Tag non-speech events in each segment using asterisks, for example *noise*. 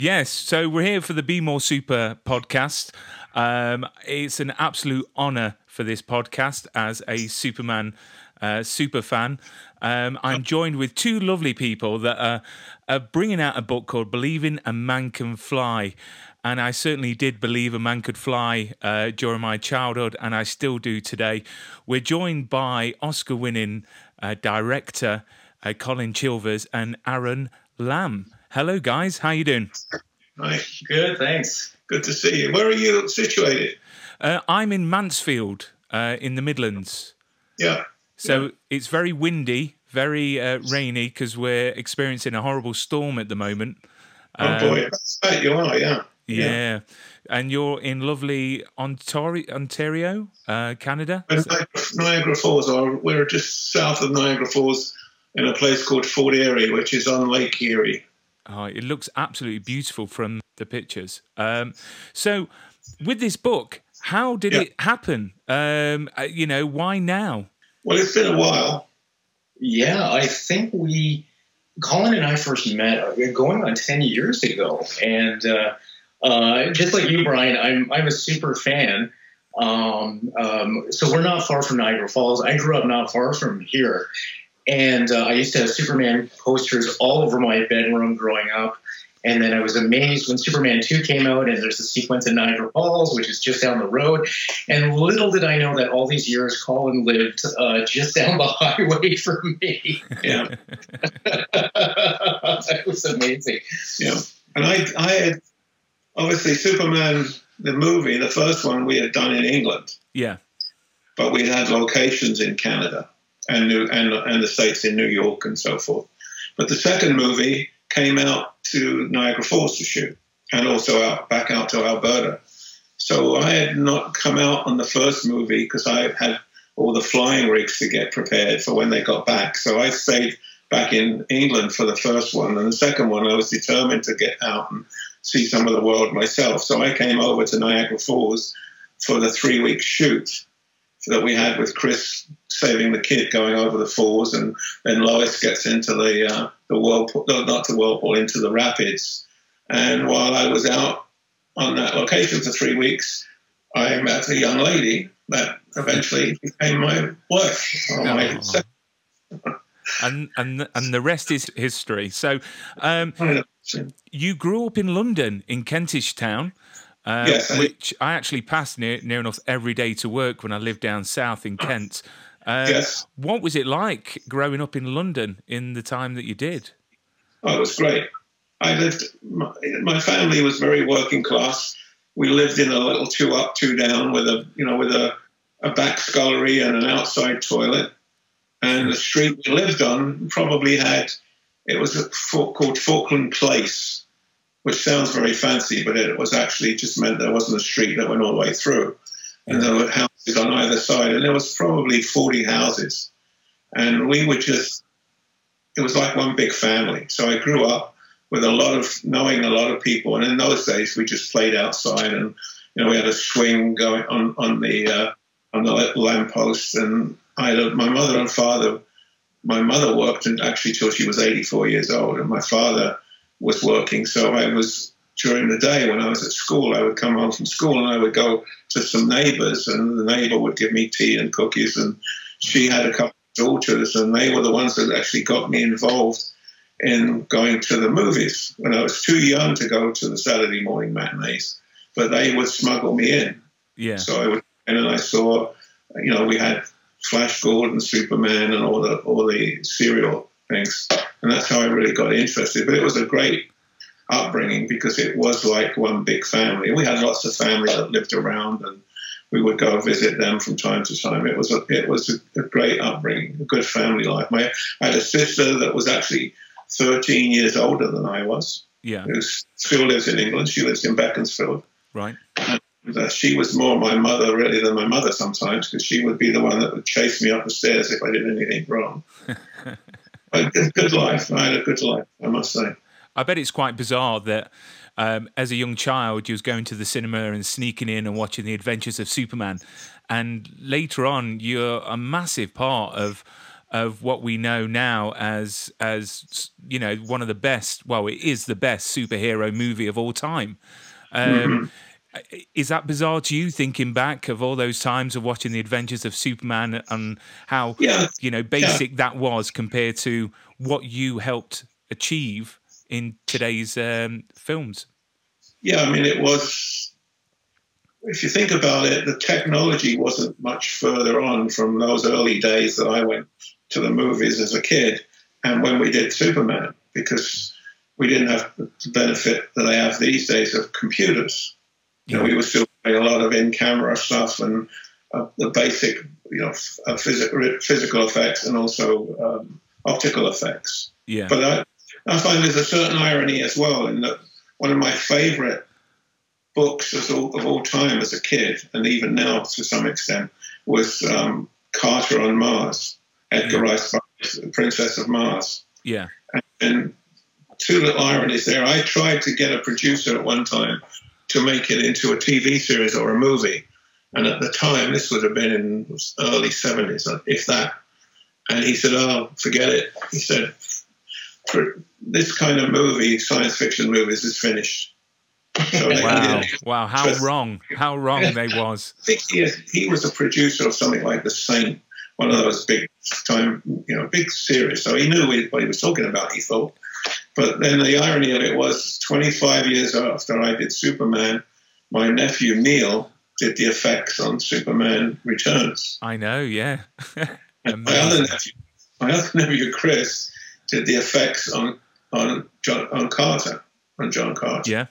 Yes, so we're here for the Be More Super podcast. Um, it's an absolute honor for this podcast as a Superman uh, super fan. Um, I'm joined with two lovely people that are, are bringing out a book called Believing a Man Can Fly. And I certainly did believe a man could fly uh, during my childhood, and I still do today. We're joined by Oscar winning uh, director uh, Colin Chilvers and Aaron Lamb. Hello, guys. How you doing? Hi. Good, thanks. Good to see you. Where are you situated? Uh, I'm in Mansfield, uh, in the Midlands. Yeah. So it's very windy, very uh, rainy because we're experiencing a horrible storm at the moment. Oh Um, boy, that's right. You are. Yeah. Yeah. And you're in lovely Ontario, Ontario uh, Canada? Niagara, Niagara Falls are. We're just south of Niagara Falls in a place called Fort Erie, which is on Lake Erie. Oh, it looks absolutely beautiful from the pictures. Um, so, with this book, how did Yeah. it happen? Um, uh, you know, why now? Well, it's been a while. Yeah, I think we, Colin and I first met uh, going on 10 years ago. And uh, uh, just like you, Brian, I'm, I'm a super fan. Um, um, so we're not far from Niagara Falls. I grew up not far from here. And uh, I used to have Superman posters all over my bedroom growing up. And then I was amazed when Superman 2 came out, and there's a sequence in Niagara Falls, which is just down the road. And little did I know that all these years Colin lived uh, just down the *laughs* highway from me. Yeah. *laughs* it was amazing. Yeah. And I, I had obviously Superman, the movie, the first one we had done in England, Yeah. but we had locations in Canada and and and the states in New York and so forth. But the second movie came out to Niagara Falls to shoot, and also out back out to Alberta. So I had not come out on the first movie because I had all the flying rigs to get prepared for when they got back. So I stayed back in England for the first one, and the second one I was determined to get out and see some of the world myself. So I came over to Niagara Falls for the three week shoot that we had with Chris saving the kid going over the falls, and then Lois gets into the uh, the whirlpool, no, not the whirlpool, into the rapids. And while I was out on that location for three weeks, I met a young lady that eventually became my wife. my Oh. And and and the rest is history. So, um, you grew up in London, in Kentish Town, uh, Yes, I- which I actually passed near near enough every day to work when I lived down south in Kent. Uh, Yes. What was it like growing up in London in the time that you did? Oh, it was great. I lived. My, my family was very working class. We lived in a little two up, two down, with a you know with a, a back scullery and an outside toilet. And the street we lived on probably had it was a, called Falkland Place, which sounds very fancy, but it was actually just meant there wasn't a street that went all the way through, and there were houses on either side, and there was probably forty houses, and we were just it was like one big family. So I grew up with a lot of knowing a lot of people, and in those days we just played outside, and you know we had a swing going on on the uh, on the lamppost, and I had my mother and father. My mother worked and actually till she was 84 years old, and my father was working. So I was during the day when I was at school, I would come home from school and I would go to some neighbors, and the neighbor would give me tea and cookies, and she had a couple of daughters, and they were the ones that actually got me involved in going to the movies when I was too young to go to the Saturday morning matinees, but they would smuggle me in. Yeah. So I in and I saw, you know, we had Flash Gordon, Superman, and all the all the serial things, and that's how I really got interested. But it was a great upbringing because it was like one big family. We had lots of family that lived around, and we would go visit them from time to time. It was a, it was a, great upbringing, a good family life. My, I had a sister that was actually 13 years older than I was, Yeah. who still lives in England. She lives in Beaconsfield. Right. Uh, she was more my mother really than my mother sometimes because she would be the one that would chase me up the stairs if I did anything wrong. *laughs* a good, good life. I had a good life, I must say. I bet it's quite bizarre that um, as a young child you was going to the cinema and sneaking in and watching the Adventures of Superman, and later on you're a massive part of of what we know now as as you know one of the best. Well, it is the best superhero movie of all time. Um, Is that bizarre to you, thinking back of all those times of watching the Adventures of Superman and how Yeah. you know basic that was compared to what you helped achieve in today's um, films? Yeah, I mean, it was. If you think about it, the technology wasn't much further on from those early days that I went to the movies as a kid, and when we did Superman, because we didn't have the benefit that I have these days of computers. You know, we were still doing a lot of in-camera stuff and uh, the basic, you know, f- uh, physical physical effects and also um, optical effects. Yeah, But I, I find there's a certain irony as well in that one of my favorite books of all, of all time as a kid, and even now to some extent, was um, Carter on Mars, Edgar Rice Burroughs, Princess of Mars. yeah, And two little ironies there. I tried to get a producer at one time to make it into a TV series or a movie. And at the time, this would have been in early 70s, uh, if that. And he said, Oh, forget it. He said, "For this kind of movie, science fiction movies, is finished. So wow, I wow, how But- wrong, how wrong they *laughs* was. think he, he was a producer of something like The Saint, one of those big time, you know, big series. So he knew what he was talking about, he thought. But then the irony of it was 25 years after I did Superman, my nephew Neil did the effects on Superman Returns. I know, yeah. And *laughs* my other nephew, my other nephew Chris, did the effects on on John on Carter, on John Carter. yeah,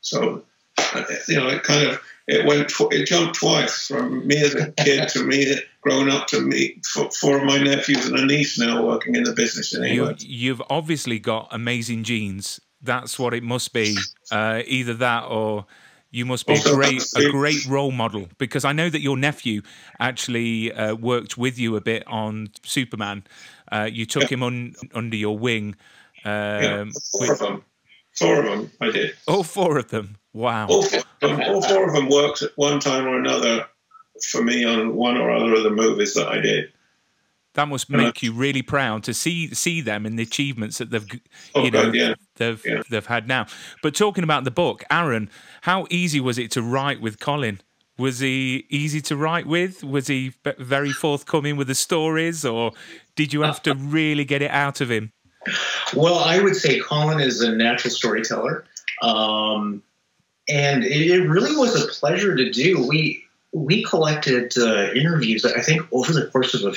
So, uh, you know, it kind of it went tw- it jumped twice from me as a kid to me growing up to meet four, four of my nephews and a niece now working in the business in you, England. you've obviously got amazing genes. That's what it must be. Uh, either that or you must be a great, a great role model. Because I know that your nephew actually uh, worked with you a bit on Superman. Uh, you took him on under your wing. Yeah, Um, four with- of them, four of them, I did. all four of them. Wow. All four, all four of them worked at one time or another for me on one or other of the movies that I did. That must make you really proud to see see them and the achievements that they've Oh, you know God, yeah. they've Yeah. they've had now. But talking about the book, Aaron, how easy was it to write with Colin? Was he easy to write with? Was he very forthcoming with the stories, or did you have to *laughs* really get it out of him? Well, I would say Colin is a natural storyteller, um, and it, it really was a pleasure to do. We we collected uh, interviews, I think, over the course of a.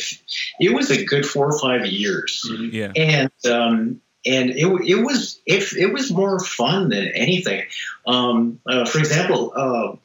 It was a good four or five years, Yeah, and um, and it, it was it, it was more fun than anything. Um, uh, for example. Uh,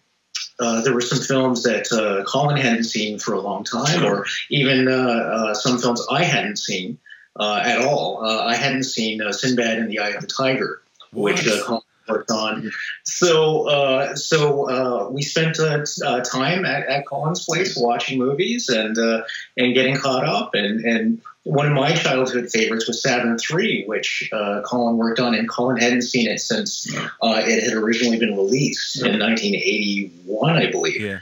uh, there were some films that uh, Colin hadn't seen for a long time, or even uh, uh, some films I hadn't seen uh, at all. Uh, I hadn't seen uh, Sinbad and the Eye of the Tiger, which uh, Colin worked on. So, uh, so uh, we spent uh, uh, time at, at Colin's place watching movies and uh, and getting caught up. And, and one of my childhood favorites was Saturn Three, which uh, Colin worked on, and Colin hadn't seen it since uh, it had originally been released in 1981, I believe yeah,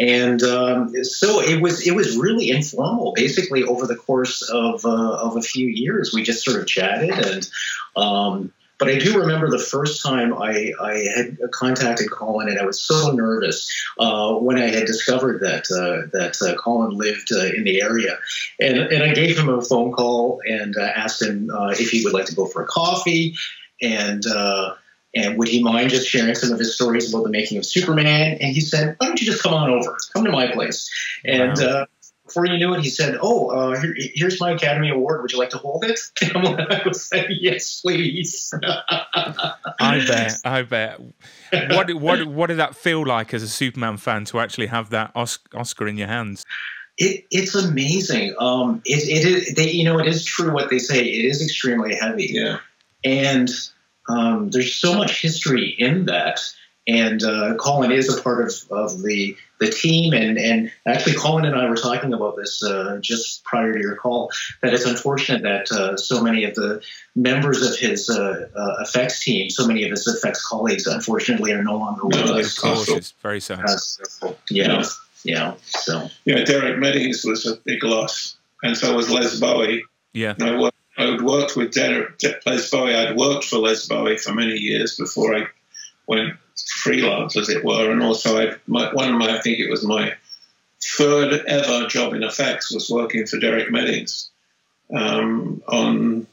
and um, so it was it was really informal. Basically, over the course of uh, of a few years, we just sort of chatted. And um, but I do remember the first time I, I had contacted Colin, and I was so nervous uh, when I had discovered that uh, that uh, Colin lived uh, in the area, and and I gave him a phone call and uh, asked him uh, if he would like to go for a coffee, and. Uh, and would he mind just sharing some of his stories about the making of Superman? And he said, "Why don't you just come on over? Come to my place." And Wow. uh, before you knew it, he said, "Oh, uh, here, here's my Academy Award. Would you like to hold it?" *laughs* And I'm was like, "Yes, please." *laughs* I bet, I bet. What what what did that feel like as a Superman fan to actually have that Oscar in your hands? It, it's amazing. Um, it, it is, they, you know, it is true what they say. It is extremely heavy. Yeah. And um, there's so much history in that. And uh, Colin is a part of, of the the team, and, and actually Colin and I were talking about this uh, just prior to your call. That it's unfortunate that uh, so many of the members of his uh, uh, effects team, so many of his effects colleagues, unfortunately, are no longer with No, us. Of course, it's very sad. Uh, yeah, yeah. So Yeah, Derek Meddings was a big loss, and so was Les Bowie. Yeah, And I worked, I'd worked with Derek, Les Bowie. I'd worked for Les Bowie for many years before I went freelance, as it were. And also, I my, one of my, I think it was my third ever job in effects was working for Derek Meddings um, on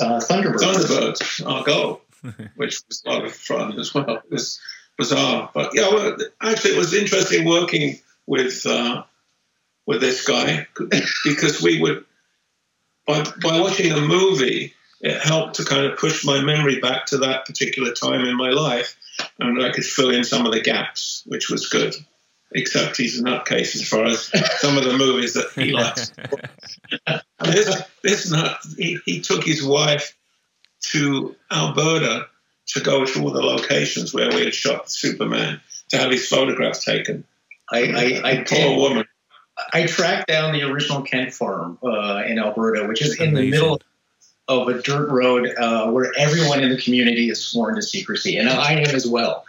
uh, Thunderbirds. Thunderbirds, Are Go, *laughs* which was a lot of fun as well. It was bizarre, but yeah, well, actually, it was interesting working with uh, with this guy *laughs* because we would by by watching a movie, it helped to kind of push my memory back to that particular time in my life, and I could fill in some of the gaps, which was good. Except he's a nutcase as far as some of the movies that he likes. *laughs* This, this nut, he, he took his wife to Alberta to go to all the locations where we had shot Superman to have his photograph taken. I, I, I Poor woman. I tracked down the original Kent farm uh, in Alberta, which is in the Amazing. middle of a dirt road uh, where everyone in the community is sworn to secrecy, and I am as well.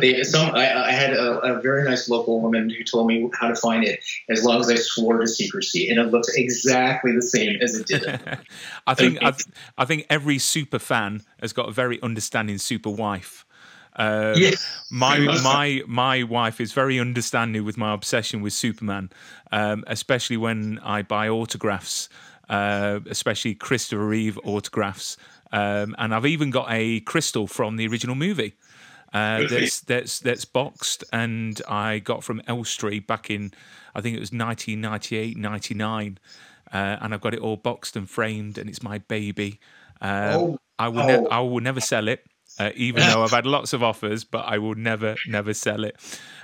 They, some, I, I had a, a very nice local woman who told me how to find it as long as I swore to secrecy, and it looks exactly the same as it did. *laughs* I think I, I think every super fan has got a very understanding super wife. Um, Yeah. My my my wife is very understanding with my obsession with Superman, um, especially when I buy autographs, uh, especially Christopher Reeve autographs, um, and I've even got a crystal from the original movie. Uh, that's that's that's boxed, and I got from Elstree back in, I think it was 1998, 99, uh, and I've got it all boxed and framed, and it's my baby. Um, Oh. I will ne- Oh. I will never sell it, uh, even though I've had lots of offers, but I will never never sell it.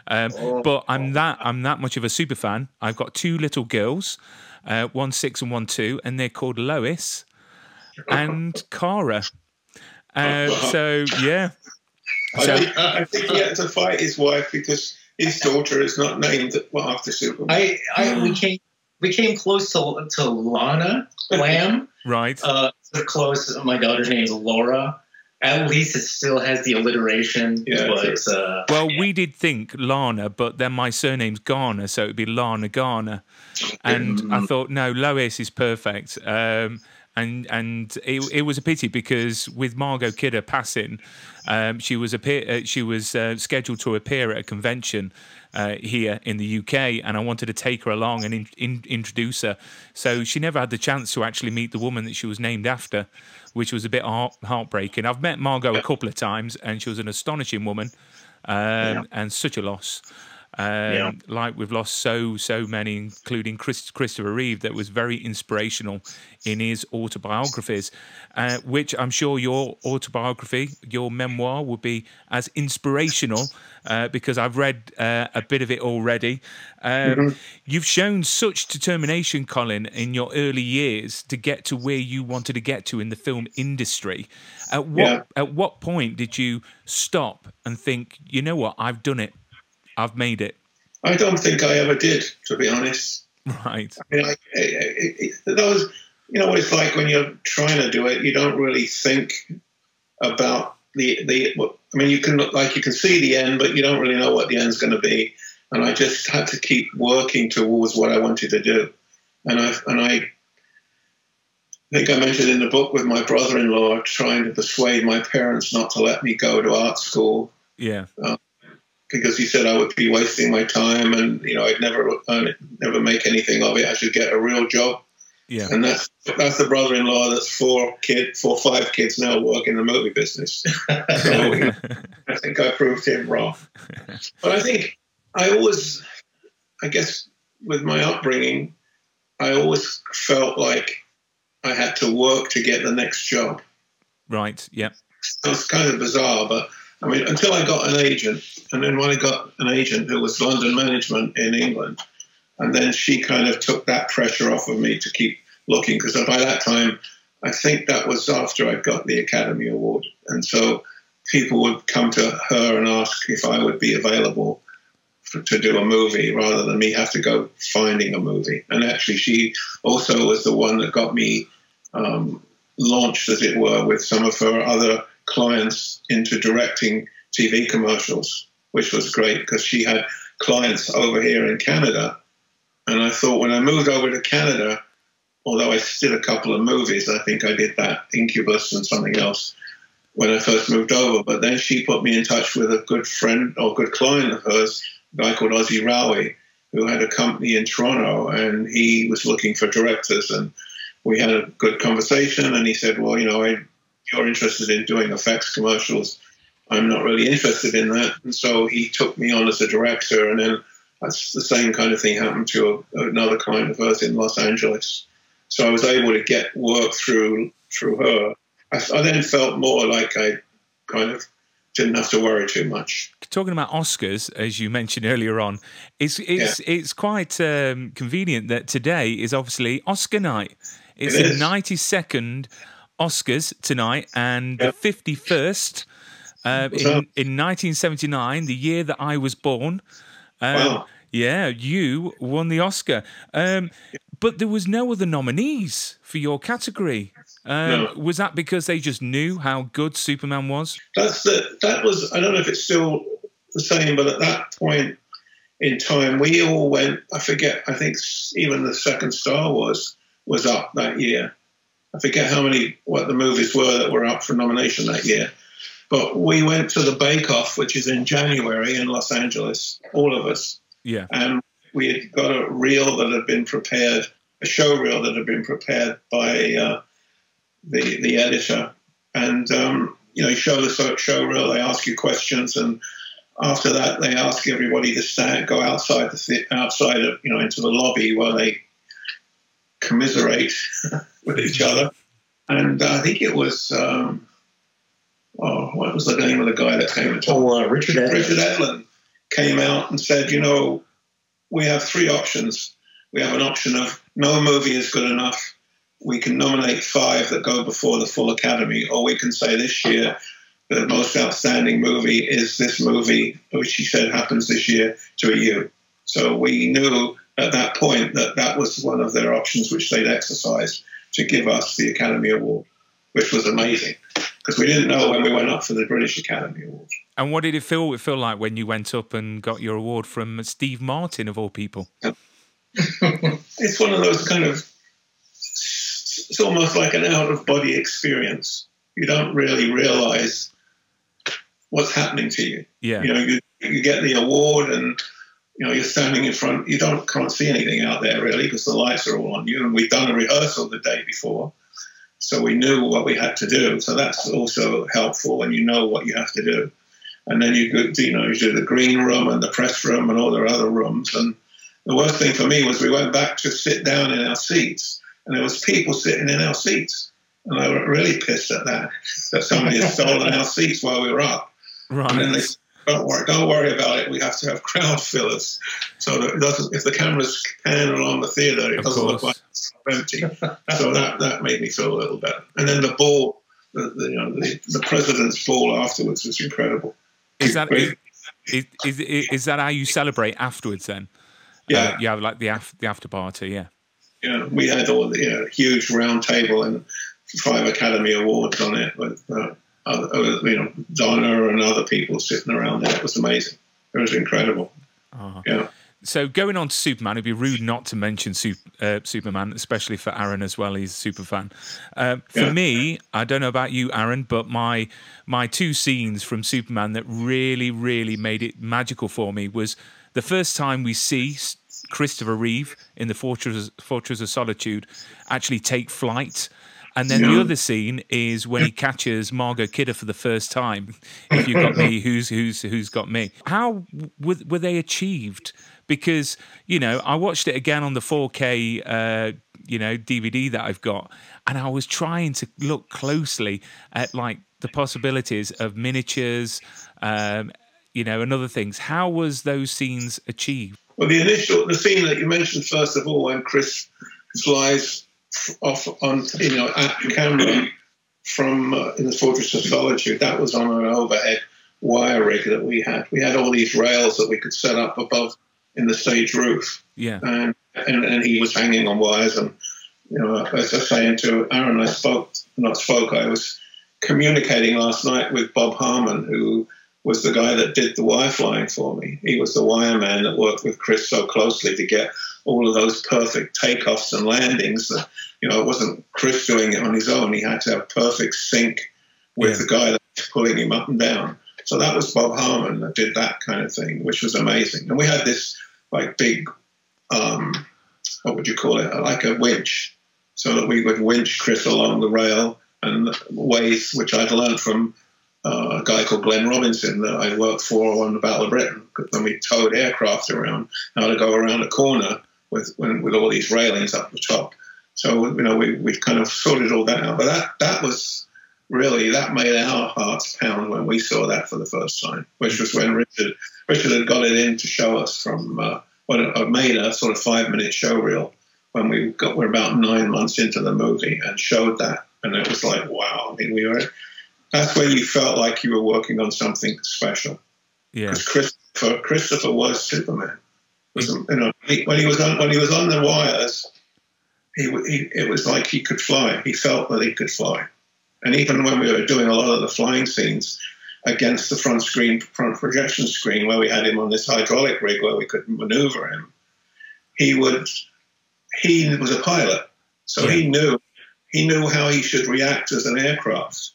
Um, Oh. But I'm that I'm that much of a super fan. I've got two little girls, uh, one six and one two, and they're called Lois and *laughs* Kara. Uh, so yeah, I, So- think, I think he had to fight his wife because his daughter is not named well, after Superman. I, I we came we came close to to Lana Lamb. right. Uh, so close. My daughter's name is Laura. At least it still has the alliteration. Yeah, but uh, Well, we did think Lana, but then my surname's Garner, so it'd be Lana Garner. And I thought, no, Lois is perfect. Um, and and it, it was a pity because with Margot Kidder passing, um, she was appear, uh, she was uh, scheduled to appear at a convention uh, here in the UK, and I wanted to take her along and in, in, introduce her. So she never had the chance to actually meet the woman that she was named after, which was a bit heart, heartbreaking. I've met Margot a couple of times, and she was an astonishing woman, um, and such a loss. Um, Yeah. Like we've lost so so many, including Chris, Christopher Reeve, that was very inspirational in his autobiographies, uh, which I'm sure your autobiography, your memoir, would be as inspirational uh, because I've read uh, a bit of it already. Um, You've shown such determination, Colin, in your early years to get to where you wanted to get to in the film industry. At what Yeah. at what point did you stop and think, you know what, I've done it, I've made it, I don't think I ever did, to be honest. right? I mean, I, it, those, you know what it's like when you're trying to do it, you don't really think about the, the I mean, you can, look like, you can see the end, but you don't really know what the end's going to be. And I just had to keep working towards what I wanted to do. And I, and I, I think I mentioned in the book with my brother-in-law trying to persuade my parents not to let me go to art school Yeah, um, because he said I would be wasting my time and you know I'd never earn it, never make anything of it. I should get a real job, yeah, and that's that's the brother-in-law that's four kid, four five kids now work in the movie business. *laughs* So *laughs* I think I proved him wrong. But I think I always, I guess, with my upbringing, I always felt like I had to work to get the next job. right, yeah, It's kind of bizarre, but I mean, until I got an agent, and then when I got an agent who was London Management in England, and then she kind of took that pressure off of me to keep looking because by that time I think that was after I got the Academy Award. And so people would come to her and ask if I would be available for, to do a movie rather than me have to go finding a movie. And actually, she also was the one that got me um, launched, as it were, with some of her other clients into directing TV commercials, which was great because she had clients over here in Canada. And I thought when I moved over to Canada, although I did a couple of movies, I think I did that Incubus and something else when I first moved over. But then she put me in touch with a good friend or good client of hers, a guy called Ozzy Rowie, who had a company in Toronto, and he was looking for directors. And we had a good conversation, and he said, "Well, you know, I, you're interested in doing effects commercials. I'm not really interested in that." And so he took me on as a director, and then that's the same kind of thing happened to a, another client of hers in Los Angeles. So I was able to get work through through her. I, I then felt more like I kind of didn't have to worry too much. Talking about Oscars, as you mentioned earlier on, it's it's yeah. it's quite um, convenient that today is obviously Oscar night. It's it the ninety second Oscars tonight and the fifty first. Uh, in, in 1979, the year that I was born, um, wow. yeah, you won the Oscar. Um, but there was no other nominees for your category. Um, no. Was that because they just knew how good Superman was? That's the, that was. I don't know if it's still the same, but at that point in time, we all went. I forget. I think even the second Star Wars was up that year. I forget how many what the movies were that were up for nomination that year. But we went to the Bake Off, which is in January in Los Angeles, all of us. Yeah. And we had got a reel that had been prepared, a show reel that had been prepared by uh, the the editor, and um, you know, you show the show reel, they ask you questions, and after that, they ask everybody to stand, go outside the outside of you know into the lobby where they commiserate *laughs* with each other, and I think it was. Um, oh, what was the name of the guy that came and told? Oh, uh, Richard Edlund. Richard Edlund came out and said, you know, we have three options. We have an option of no movie is good enough. We can nominate five that go before the full Academy, or we can say this year the most outstanding movie is this movie, which he said happens this year to a you. So we knew at that point that that was one of their options which they'd exercised to give us the Academy Award, which was amazing because we didn't know when we went up for the British Academy Award. And what did it feel it feel like when you went up and got your award from Steve Martin of all people? *laughs* it's one of those kind of it's almost like an out of body experience. You don't really realize what's happening to you. Yeah. You know, you, you get the award and you know you're standing in front. You don't can't see anything out there really because the lights are all on you. And we've done a rehearsal the day before, so we knew what we had to do. So that's also helpful when you know what you have to do. And then you go, you know, you do the green room and the press room and all the other rooms. And the worst thing for me was we went back to sit down in our seats, and there was people sitting in our seats, and I was really pissed at that that somebody had *laughs* stolen our seats while we were up. Right. And then they don't worry, don't worry about it. We have to have crowd fillers, so that it doesn't. If the cameras pan along the theatre, it of doesn't course. look like it's empty. so that that made me feel a little better. And then the ball, the, the you know, the, the, president's ball afterwards was incredible. Is that is, is, is, is, that how you celebrate afterwards? Then, yeah, uh, you have like the after, the after party, yeah. Yeah, we had all the you know, huge round table and five Academy Awards on it with. Uh, other, you know, Donna and other people sitting around there. It was amazing. It was incredible. Uh-huh. Yeah. So going on to Superman, it'd be rude not to mention uh, Superman, especially for Aaron as well. He's a super fan. Uh, for yeah. me, I don't know about you, Aaron, but my my two scenes from Superman that really, really made it magical for me was the first time we see Christopher Reeve in the Fortress Fortress of Solitude actually take flight and then yeah. the other scene is when he catches Margot Kidder for the first time. If you got me, *laughs* who's who's who's got me? How were, were they achieved? Because you know, I watched it again on the 4K, uh, you know, DVD that I've got, and I was trying to look closely at like the possibilities of miniatures, um, you know, and other things. How was those scenes achieved? Well, the initial the scene that you mentioned first of all, when Chris flies off on you know at camera from uh, in the Fortress of Solitude. That was on an overhead wire rig that we had. We had all these rails that we could set up above in the stage roof. Yeah. And and, and he was hanging on wires and you know as I was saying to Aaron, I spoke not spoke. I was communicating last night with Bob Harmon, who was the guy that did the wire flying for me. He was the wire man that worked with Chris so closely to get all of those perfect takeoffs and landings. That, you know, it wasn't Chris doing it on his own. He had to have perfect sync with Yeah. the guy that was pulling him up and down. So that was Bob Harmon that did that kind of thing, which was amazing. And we had this like big, um, what would you call it? Like a winch, so that we would winch Chris along the rail and ways which I'd learned from uh, a guy called Glenn Robinson that I worked for on the Battle of Britain when we towed aircraft around, how to go around a corner with when, with all these railings up the top. So you know we we kind of sorted all that out, but that that was really that made our hearts pound when we saw that for the first time, which was when Richard Richard had got it in to show us from uh, when I made a sort of five minute show reel when we got we're about nine months into the movie and showed that, and it was like wow. I mean, we were that's where you felt like you were working on something special Yeah. because Christopher Christopher was Superman. Was, you know, he, when he was on when he was on the wires, he, he it was like he could fly. He felt that he could fly, and even when we were doing a lot of the flying scenes against the front screen, front projection screen, where we had him on this hydraulic rig where we could maneuver him, he would. He was a pilot, so he knew he knew how he should react as an aircraft.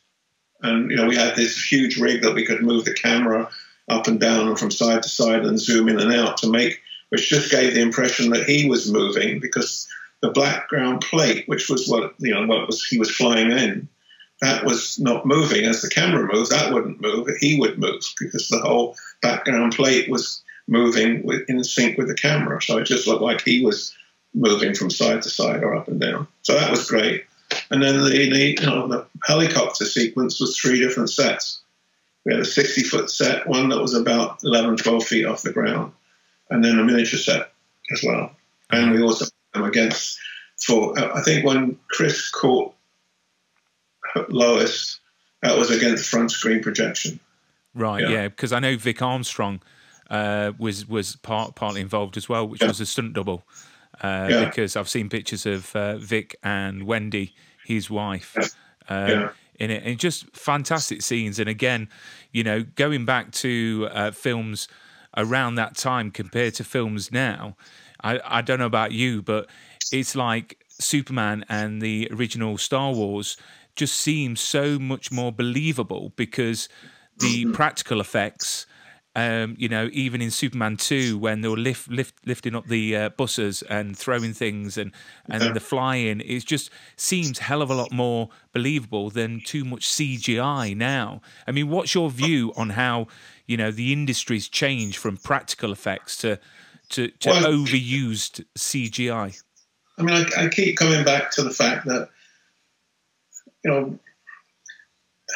And you know, we had this huge rig that we could move the camera up and down and from side to side and zoom in and out to make, which just gave the impression that he was moving because the background plate, which was what you know what was he was flying in, that was not moving. As the camera moved, that wouldn't move. He would move because the whole background plate was moving with, in sync with the camera. So it just looked like he was moving from side to side or up and down. So that was great. And then the, the, you know, the helicopter sequence was three different sets. We had a 60 foot set, one that was about 11, 12 feet off the ground, and then a miniature set as well. And we also them against, for I think when Chris caught Lois, that was against front screen projection. Right, Yeah. yeah, because I know Vic Armstrong uh, was was part partly involved as well, which Yeah. was a stunt double. Uh, Yeah. Because I've seen pictures of uh, Vic and Wendy, his wife, um, Yeah. in it, and just fantastic scenes. And again, you know, going back to uh, films around that time compared to films now, I, I don't know about you, but it's like Superman and the original Star Wars just seem so much more believable because the practical effects. Um, you know, even in Superman two, when they were lift, lift, lifting up the uh, buses and throwing things and and the flying, it just seems hell of a lot more believable than too much CGI now. I mean, what's your view on how you know the industry's changed from practical effects to to, to Well- overused CGI? I mean, I, I keep coming back to the fact that you know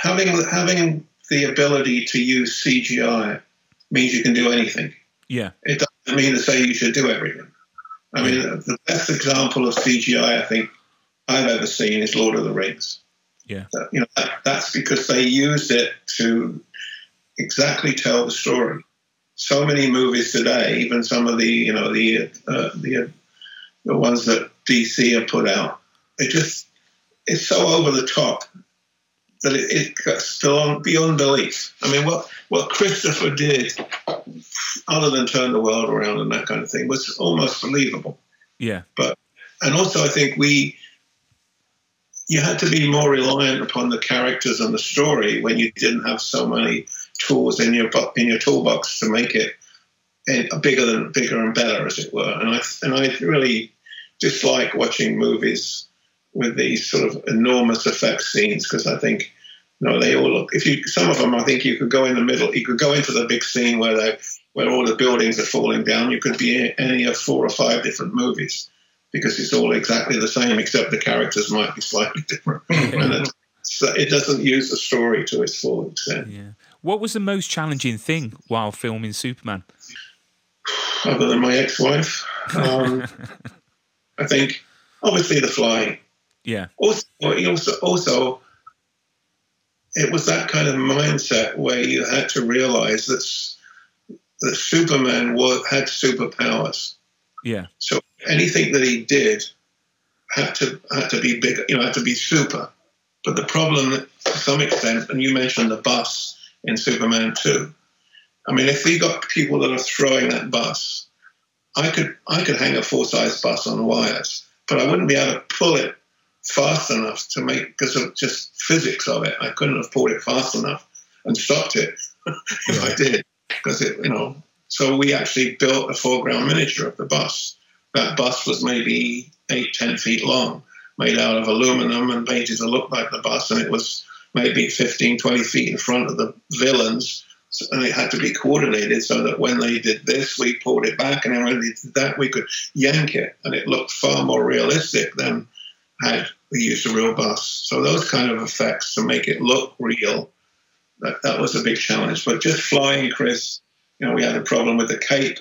having having the ability to use CGI means you can do anything. Yeah, It doesn't mean to say you should do everything. I mean, the best example of CGI I think I've ever seen is Lord of the Rings. yeah, you know, that, that's because they used it to exactly tell the story. So many movies today, even some of the you know the uh, the the ones that DC have put out, it just it's so over the top that it, gets beyond, beyond belief. I mean, what what Christopher did, other than turn the world around and that kind of thing, was almost believable yeah, But and also I think we you had to be more reliant upon the characters and the story when you didn't have so many tools in your in your toolbox to make it bigger than bigger and better, as it were. And I and I really dislike watching movies with these sort of enormous effect scenes because I think. You know, they all look. If you some of them, I think you could go in the middle. You could go into the big scene where they, where all the buildings are falling down. You could be in any of four or five different movies because it's all exactly the same, except the characters might be slightly different. *laughs* and it, so it doesn't use the story to its full extent. yeah. What was the most challenging thing while filming Superman? *sighs* Other than my ex-wife, um, *laughs* I think obviously the flying. Yeah. Also, also, also, it was that kind of mindset where you had to realize that that Superman was, had superpowers. Yeah. So anything that he did had to had to be big, you know, had to be super. But the problem, to some extent, and you mentioned the bus in Superman Two. I mean, if we got people that are throwing that bus, I could I could hang a full size bus on wires, but I wouldn't be able to pull it fast enough to make because of just physics of it. I couldn't have pulled it fast enough and stopped it *laughs* if I did because it, you know. So we actually built a foreground miniature of the bus. That bus was maybe eight, ten feet long, made out of aluminum and painted to look like the bus, and it was maybe 15, 20 feet in front of the villains. And it had to be coordinated so that when they did this, we pulled it back, and when they did that, we could yank it, and it looked far more realistic than had we used a real bus. So those kind of effects to make it look real, that, that was a big challenge. But just flying Chris, you know, we had a problem with the cape,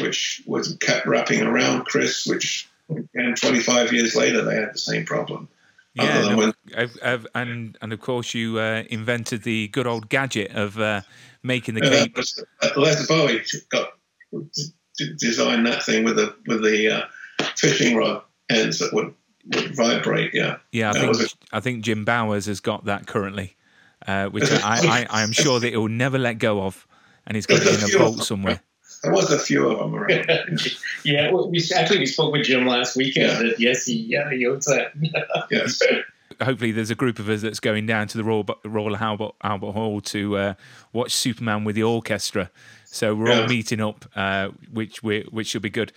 which was kept wrapping around Chris, which and 25 years later they had the same problem. Yeah, Other than no, when- I've, I've, and and of course you uh, invented the good old gadget of uh, making the Yeah, cape. that uh, Les Bowie got d- designed that thing with the with the uh, fishing rod ends that would, would vibrate. Yeah, Yeah, I that think was a- I think Jim Bowers has got that currently, uh, which I, I, I am sure that he'll never let go of, and he's got it in a vault somewhere. there was a few of them around. *laughs* yeah, well, we actually we spoke with Jim last weekend. Yeah. That yes, he yeah he owns that. yes. *laughs* Hopefully, there's a group of us that's going down to the Royal, Royal Albert, Albert Hall to uh, watch Superman with the orchestra. So we're all meeting up, uh, which we which should be good.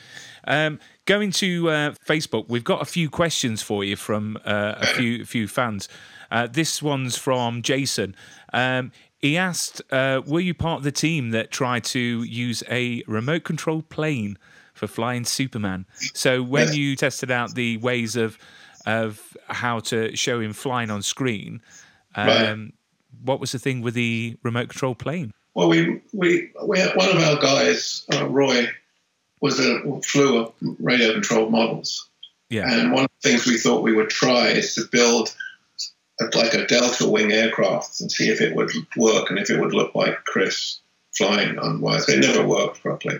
Um, going to uh, Facebook, we've got a few questions for you from uh, a few few fans. Uh, this one's from Jason. Um, he asked, uh, "Were you part of the team that tried to use a remote control plane for flying Superman?" So when Yes. you tested out the ways of of how to show him flying on screen, um, Right. what was the thing with the remote control plane? Well, we we, we had, one of our guys, uh, Roy, was a flew a radio controlled models, Yeah, and one of the things we thought we would try is to build a, like a delta wing aircraft and see if it would work and if it would look like Chris flying on wires. It never worked properly.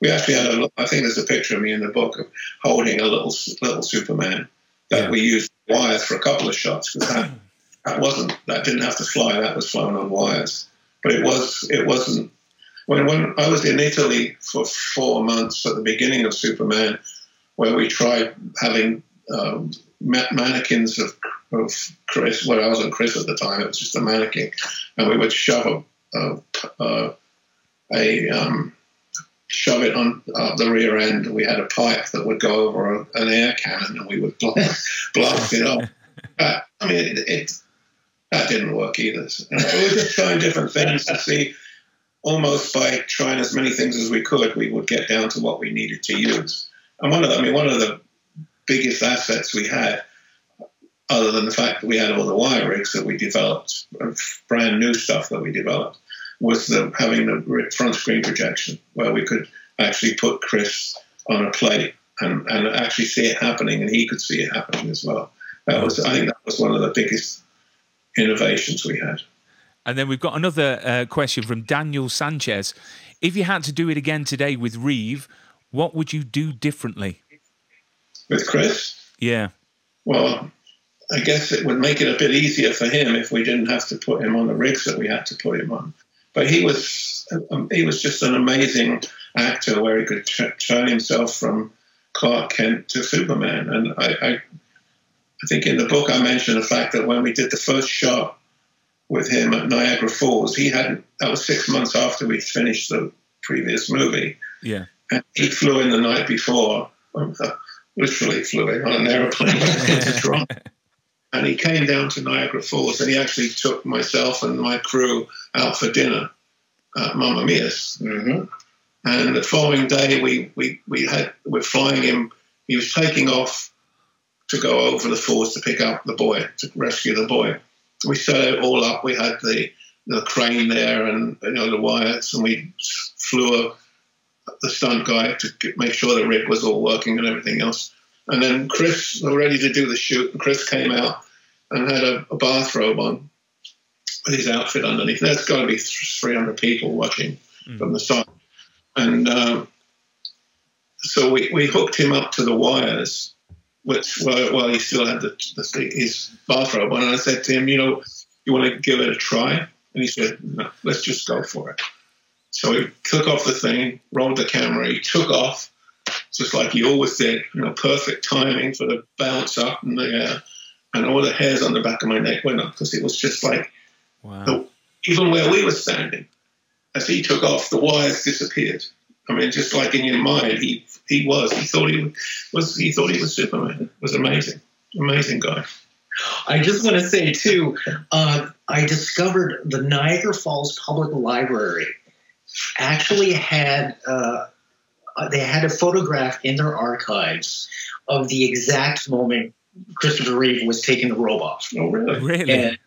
We actually had a. I think there's a picture of me in the book of holding a little little Superman that Yeah. we used wires for a couple of shots because that, that wasn't that didn't have to fly. That was flown on wires, but it was it wasn't. When when I was in Italy for four months at the beginning of Superman, where we tried having um, mannequins of, of Chris. Well, I wasn't Chris at the time; it was just a mannequin, and we would shove a a, a, a um, shove it on uh, the rear end. We had a pipe that would go over a, an air cannon, and we would blast, *laughs* blast it off. I mean, it, it that didn't work either. So, we were just trying different things to see. Almost by trying as many things as we could, we would get down to what we needed to use. And one of the, I mean, one of the biggest assets we had, other than the fact that we had all the wire rigs that we developed, brand new stuff that we developed, was the, having the front screen projection where we could actually put Chris on a plate and, and actually see it happening, and he could see it happening as well. That was, I think, that was one of the biggest innovations we had. and then we've got another uh, question from Daniel Sanchez. If you had to do it again today with Reeve, what would you do differently? With Chris, Yeah, well, I guess it would make it a bit easier for him if we didn't have to put him on the rigs that we had to put him on. But he was um, he was just an amazing actor where he could turn himself from Clark Kent to Superman. And I, I I think in the book I mentioned the fact that when we did the first shot with him at Niagara Falls, he had that was six months after we finished the previous movie. yeah, And he flew in the night before, *laughs* literally flew in on an aeroplane *laughs* to Toronto. *laughs* And he came down to Niagara Falls and he actually took myself and my crew out for dinner at Mamma Mia's. hmm And the following day, we, we, we had, we're flying him. He was taking off to go over the falls to pick up the boy, to rescue the boy. We set it all up. We had the, the crane there and you know the wires, and we flew a, the stunt guy to make sure the rig was all working and everything else. And then Chris, we were ready to do the shoot, and Chris came out and had a, a bathrobe on with his outfit underneath. There's got to be 300 people watching from the side. And um, so we, we hooked him up to the wires, which while, while he still had the, the, his bathrobe on. And I said to him, you know, you want to give it a try? And he said, no, let's just go for it. So he took off the thing, rolled the camera, he took off, just like he always did, you know, perfect timing for the bounce up and the air. And all the hairs on the back of my neck went up because it was just like, Wow. the, even where we were standing, as he took off, the wires disappeared. I mean, just like in your mind, he he was. He thought he was. He thought he was Superman. It was amazing, amazing guy. I just want to say too, uh, I discovered the Niagara Falls Public Library actually had uh, they had a photograph in their archives of the exact moment Christopher Reeve was taking the robe off, Oh, really? Really? and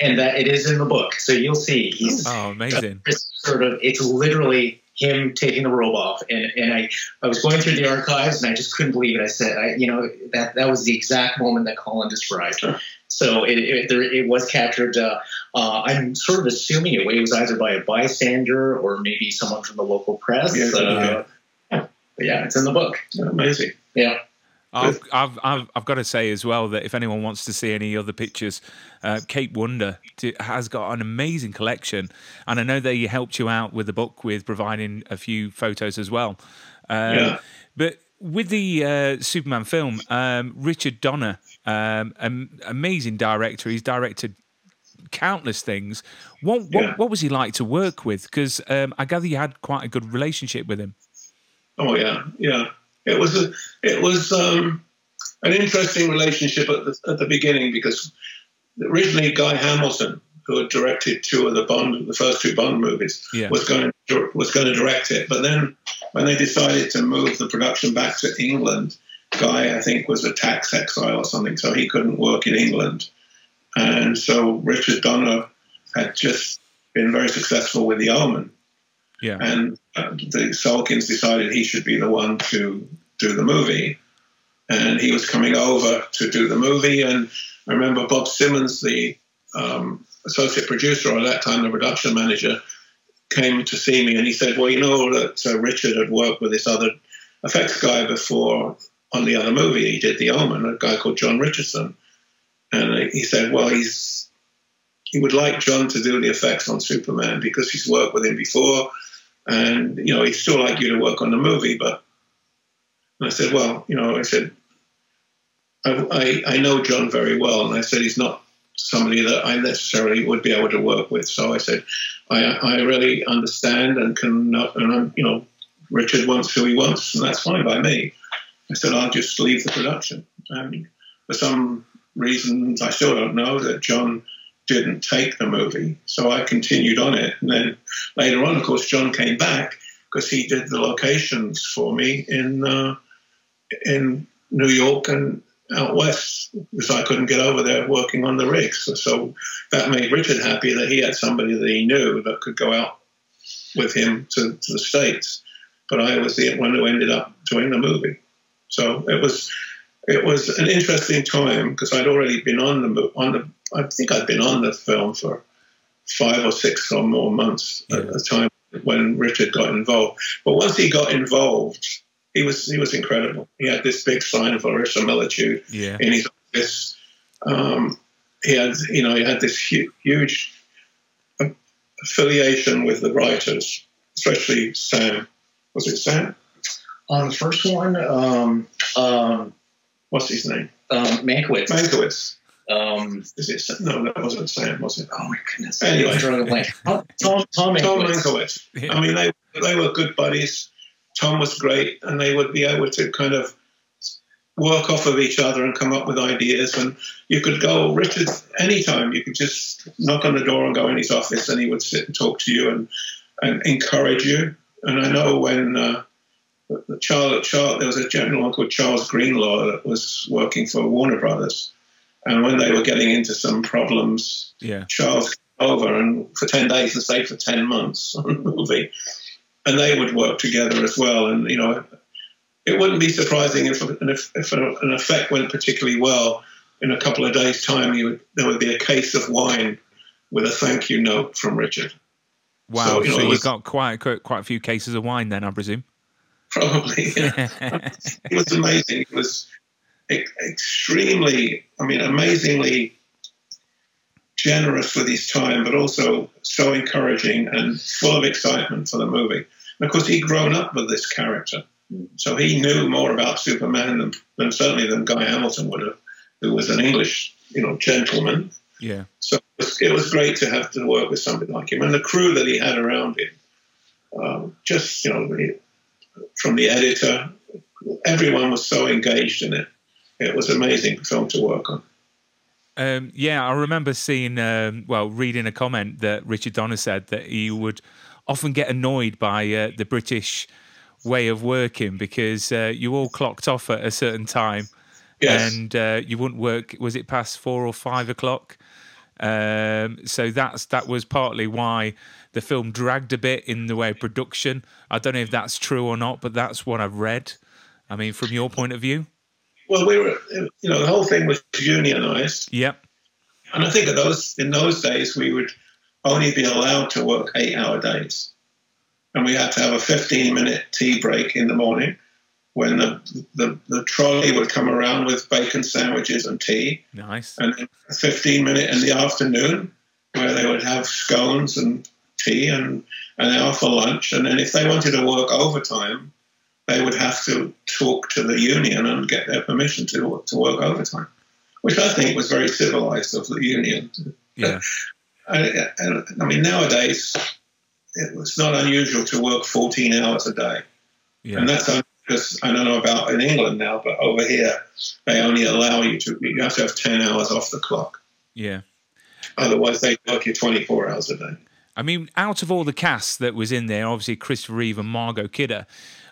and that it is in the book. So you'll see he's oh, amazing. it's sort of it's literally him taking the robe off and, and I, I was going through the archives and I just couldn't believe it. I said, I, you know, that, that was the exact moment that Colin described. So it, it, there, it was captured. Uh, uh, I'm sort of assuming it was either by a bystander or maybe someone from the local press. Yeah, uh, yeah. But yeah, it's in the book. Amazing. Yeah. I've, I've, I've, I've got to say as well that if anyone wants to see any other pictures, uh, Cape Wonder t- has got an amazing collection, and I know they helped you out with the book with providing a few photos as well. Um, Yeah. But with the uh, Superman film, um, Richard Donner, um, am- amazing director. He's directed countless things. What what, Yeah. what was he like to work with? Because um, I gather you had quite a good relationship with him. Oh yeah, yeah. It was a, it was um, an interesting relationship at the, at the beginning because originally Guy Hamilton, who had directed two of the Bond, the first two Bond movies, Yeah. was going to, was going to direct it. But then when they decided to move the production back to England, Guy I think was a tax exile or something, so he couldn't work in England. And so Richard Donner had just been very successful with The Omen Yeah. and uh, the Salkinds decided he should be the one to do the movie, and he was coming over to do the movie. And I remember Bob Simmons, the um, associate producer, or at that time the production manager, came to see me, and he said, "Well, you know that uh, Richard had worked with this other effects guy before on the other movie. He did The Omen, a guy called John Richardson." And he said, "Well, he's he would like John to do the effects on Superman because he's worked with him before." And you know he'd still like you to work on the movie but i said well you know i said I, I, I know john very well and i said he's not somebody that i necessarily would be able to work with. So i said i, I really understand and can uh, and i'm you know richard wants who he wants and that's fine by me. I said i'll just leave the production. And for some reasons i still don't know that john didn't take the movie. So I continued on it. And then later on, of course, John came back because he did the locations for me in uh, in New York and out west because I couldn't get over there working on the rigs. So, so that made Richard happy that he had somebody that he knew that could go out with him to, to the States. But I was the one who ended up doing the movie. So it was it was an interesting time because I'd already been on the mo- on the I think I'd been on the film for five or six or more months at the time when Richard got involved. But once he got involved, he was he was incredible. He had this big sign of verisimilitude Yeah. in his office. Um, he had you know he had this hu- huge uh, affiliation with the writers, especially Sam. Was it Sam? On the first one, um, um, What's his name? um, Mankiewicz. Mankiewicz. Um, Is it? Sam? No, that wasn't Sam. Was it? oh my goodness. Anyway. I'm drawing a blank. Tom, Tom, Tom Tom Mankiewicz. Mankiewicz. Yeah. I mean, they they were good buddies. Tom was great, and they would be able to kind of work off of each other and come up with ideas. And you could go, Richard, anytime. You could just knock on the door and go in his office, and he would sit and talk to you and and encourage you. And I know when uh, the Charles, Charles, there was a gentleman called Charles Greenlaw that was working for Warner Brothers, and when they were getting into some problems, Yeah. Charles came over and for 10 days and stayed for 10 months on the movie. And they would work together as well. And, you know, it wouldn't be surprising if, if, if an effect went particularly well. In a couple of days' time, would, there would be a case of wine with a thank you note from Richard. Wow! So, you, know, so you got quite quite a few cases of wine then, I presume. Probably. Yeah. *laughs* it was amazing. It was extremely, I mean, amazingly generous with his time, but also so encouraging and full of excitement for the movie. And of course, he'd grown up with this character, so he knew more about Superman than, than certainly than Guy Hamilton would have, who was an English, you know, gentleman. Yeah. So it was, it was great to have to work with somebody like him, and the crew that he had around him. Um, just you know, from the editor, everyone was so engaged in it. It was amazing film to work on. Um, yeah, I remember seeing, um, well, reading a comment that Richard Donner said that he would often get annoyed by uh, the British way of working because uh, you all clocked off at a certain time, yes. and uh, you wouldn't work. Was it past four or five o'clock? Um, so that's that was partly why the film dragged a bit in the way of production. I don't know if that's true or not, but that's what I've read. I mean, from your point of view. Well, we were, you know, the whole thing was unionized. Yep. And I think in those in those days we would only be allowed to work eight-hour days, and we had to have a 15-minute tea break in the morning when the, the, the trolley would come around with bacon sandwiches and tea. Nice. And then a 15 minute in the afternoon where they would have scones and tea and an hour for lunch. And then if they wanted to work overtime, they would have to talk to the union and get their permission to, to work overtime, which I think was very civilized of the union. Yeah. *laughs* I, I, mean, nowadays, it was not unusual to work 14 hours a day. Yeah. And that's because I don't know about in England now, but over here, they only allow you to, you have to have 10 hours off the clock. Yeah. Otherwise, they work you 24 hours a day. I mean, out of all the cast that was in there, obviously Christopher Reeve and Margot Kidder,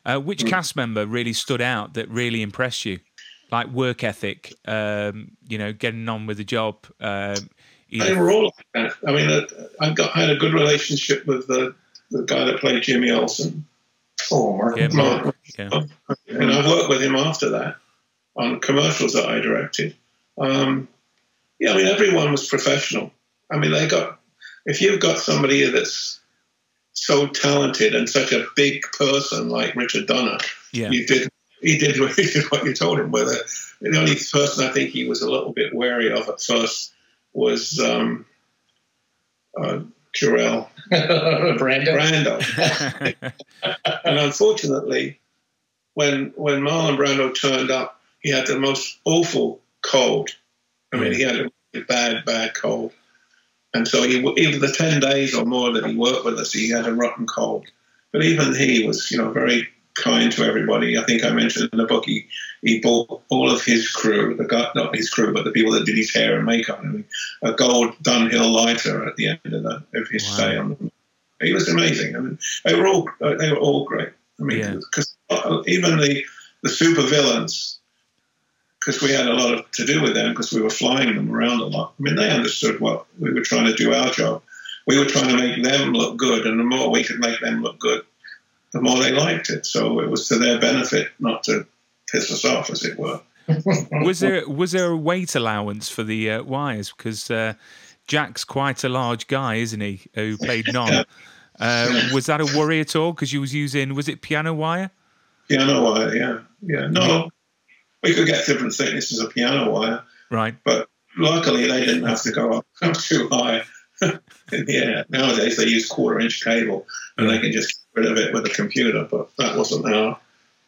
uh, which mm. cast member really stood out that really impressed you? Like work ethic, um, you know, getting on with the job. Uh, they were all like that. I mean, uh, I got I had a good relationship with the the guy that played Jimmy Olsen. Oh, Mark. Yeah, Mark. Yeah. And I worked with him after that on commercials that I directed. Um, yeah, I mean, everyone was professional. I mean, they got if you've got somebody that's so talented and such a big person like Richard Donner, yeah. you did he did, he did what you told him. Whether the only person I think he was a little bit wary of at first was um, uh, Jor-El *laughs* Brando. Brando. *laughs* and unfortunately, when when Marlon Brando turned up, he had the most awful cold. I mean, he had a bad, bad cold. And so he, even the 10 days or more that he worked with us, he had a rotten cold. But even he was, you know, very kind to everybody. I think I mentioned in the book he, he bought all of his crew, the guy, not his crew, but the people that did his hair and makeup, I mean, a gold Dunhill lighter at the end of, the, of his wow. stay on. He was amazing. I mean, they were all they were all great. I mean, because yeah. Uh, even the the super villains because we had a lot of, to do with them because we were flying them around a lot. I mean, they understood what we were trying to do our job. We were trying to make them look good, and the more we could make them look good, the more they liked it. So it was to their benefit, not to piss us off, as it were. *laughs* was there was there a weight allowance for the uh, wires? Because uh, Jack's quite a large guy, isn't he? Who played *laughs* Non. uh, was that a worry at all? Because you was using was it piano wire? Piano wire, yeah, yeah. No, we could get different thicknesses of piano wire. Right. But luckily, they didn't have to go up *laughs* too high *laughs* in the air. Nowadays, they use quarter inch cable and they can just get rid of it with a computer, but that wasn't how.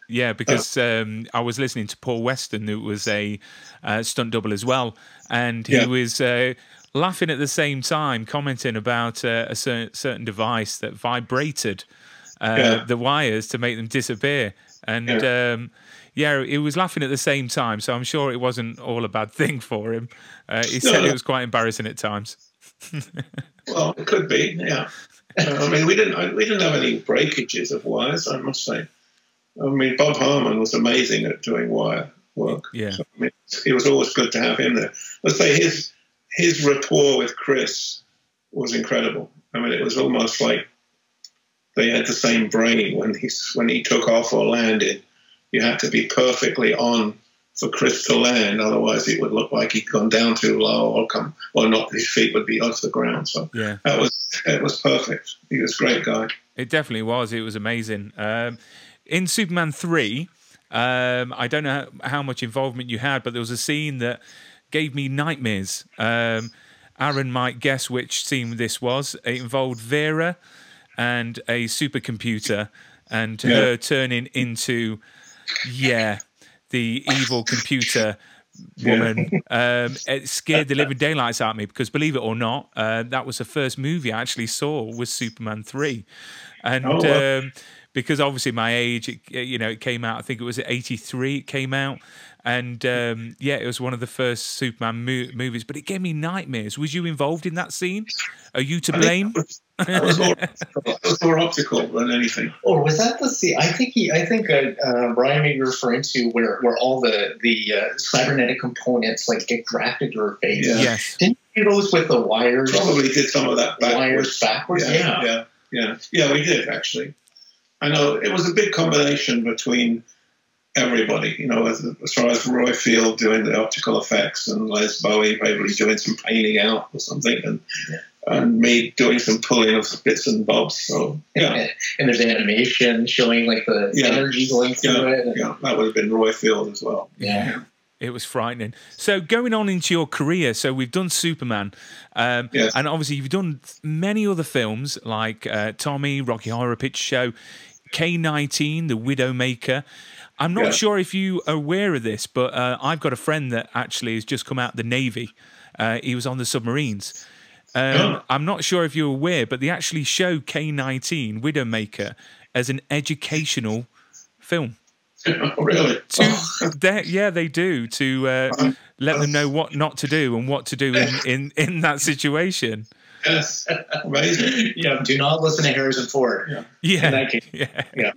Yeah, because um, I was listening to Paul Weston, who was a uh, stunt double as well, and he yeah. was uh, laughing at the same time, commenting about uh, a certain, certain device that vibrated uh, yeah. the wires to make them disappear. And yeah. um, yeah, he was laughing at the same time, so I'm sure it wasn't all a bad thing for him. Uh, he no, said no. it was quite embarrassing at times. *laughs* well, it could be, yeah. Uh, I mean, we didn't we didn't have any breakages of wires, I must say. I mean, Bob Harmon was amazing at doing wire work. Yeah, so, I mean, it was always good to have him there. Let's say his his rapport with Chris was incredible. I mean, it was almost like they had the same brain when he when he took off or landed you had to be perfectly on for Chris to land. Otherwise, it would look like he'd gone down too low or come, or not. His feet would be off the ground. So Yeah. that was it was perfect. He was a great guy. It definitely was. It was amazing. Um, in Superman 3, um, I don't know how much involvement you had, but there was a scene that gave me nightmares. Um, Aaron might guess which scene this was. It involved Vera and a supercomputer and Yeah. her turning into, yeah, the evil computer woman. Um, it scared the living daylights out of me because, believe it or not, uh, that was the first movie I actually saw was Superman three, and Oh, um, because obviously my age, it, you know, it came out. I think it was eighty three. It came out. And um, yeah, it was one of the first Superman mo- movies, but it gave me nightmares. Was you involved in that scene? Are you to I blame? think That was more, that was more optical than anything. Or was that the scene? I think he, I think uh, uh, Brian may be referring to where, where all the the uh, cybernetic components like get grafted to her face. Yeah. Yes. Didn't you do those with the wires? Probably did some of that Wires backwards. backwards. Yeah. yeah, yeah, yeah. We did actually. I know it was a big combination between everybody. You know, as, as far as Roy Field doing the optical effects and Les Bowie probably doing some painting out or something, and and me doing some pulling of bits and bobs. So yeah, *laughs* And there's animation showing like the Yeah. energy going through yeah, it. yeah. That would have been Roy Field as well. Yeah. It was frightening. So going on into your career, so we've done Superman, um, Yes. and obviously you've done many other films like uh, Tommy, Rocky Horror Picture Show, K nineteen, The Widowmaker. I'm not Yeah. sure if you are aware of this, but uh, I've got a friend that actually has just come out of the Navy. Uh, he was on the submarines. Um, Oh. I'm not sure if you're aware, but they actually show K19 Widowmaker as an educational film. *laughs* really? To, yeah, they do to uh, let them know what not to do and what to do in, *laughs* in, in that situation. yes, *laughs* amazing. Yeah. Do not listen to Harrison Ford. In Yeah, that case. yeah, Yeah.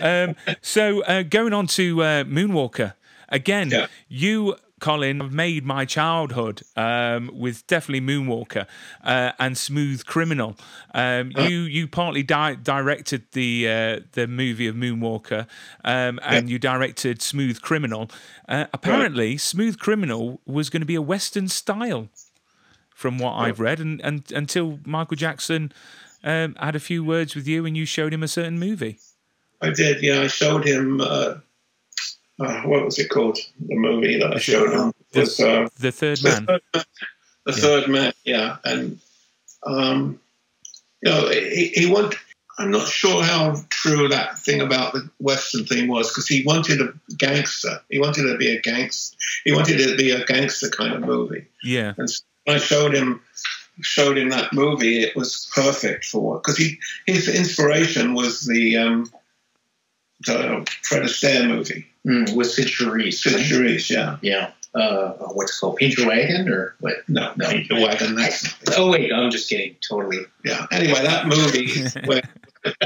yeah. Um, so uh, going on to uh, Moonwalker again, Yeah. you. Colin, I've made my childhood um, with definitely Moonwalker uh, and Smooth Criminal. Um, you you partly di- directed the uh, the movie of Moonwalker, um, and you directed Smooth Criminal. Uh, apparently, Smooth Criminal was going to be a Western style, from what I've read, and, and until Michael Jackson um, had a few words with you and you showed him a certain movie. I did. Yeah, I showed him. Uh, what was it called? The movie that I showed him the- was uh, The Third the Man. Third Man. The Third Man. Yeah, and um, you know, he, he wanted. I'm not sure how true that thing about the Western thing was because he wanted a gangster. He wanted to be a gangster. He wanted it to be a gangster kind of movie. Yeah, And so I showed him showed him that movie, it was perfect for because he his inspiration was the um, the Fred Astaire movie, Mm, with. Cyd right? Yeah, Yeah. Uh, what's it called? Your Wagon or what? no, no, wagon. That's Oh wait, I'm just kidding. Totally. yeah. Anyway, that movie *laughs* where *laughs*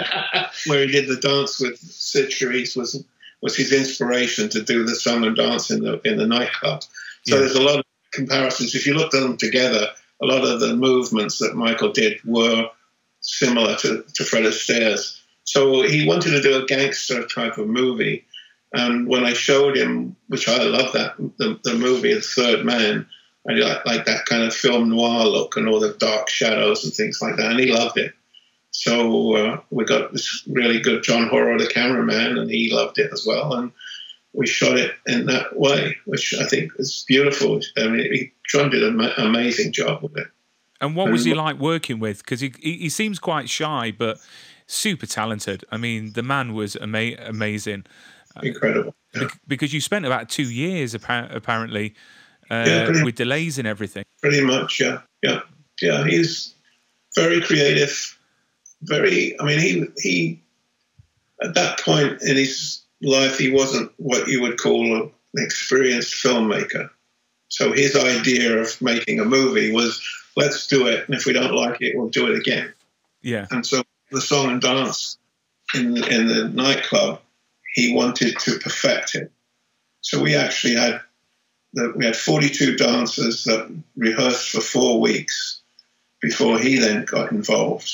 where he did the dance with Charisse was was his inspiration to do the and dance in the in the nightclub. So Yeah. there's a lot of comparisons. If you looked at them together, a lot of the movements that Michael did were similar to, to Fred Astaire's. So he wanted to do a gangster type of movie. And when I showed him, which I love that the, the movie, The Third Man, I like, like that kind of film noir look and all the dark shadows and things like that. And he loved it. So uh, we got this really good John Hora, the cameraman, and he loved it as well. And we shot it in that way, which I think is beautiful. I mean, he, John did an amazing job with it. and what was he like working with? Because he, he he seems quite shy, but super talented. I mean, the man was ama- amazing. Incredible. Yeah. Bec- Because you spent about two years appa- apparently uh, Yeah, with delays and everything. Pretty much, yeah, yeah, yeah. He's very creative. Very, I mean, he he at that point in his life, he wasn't what you would call an experienced filmmaker. So his idea of making a movie was, let's do it, and if we don't like it, we'll do it again. Yeah, And so the song and dance in the, in the nightclub, he wanted to perfect it. So we actually had we had 42 dancers that rehearsed for four weeks before he then got involved.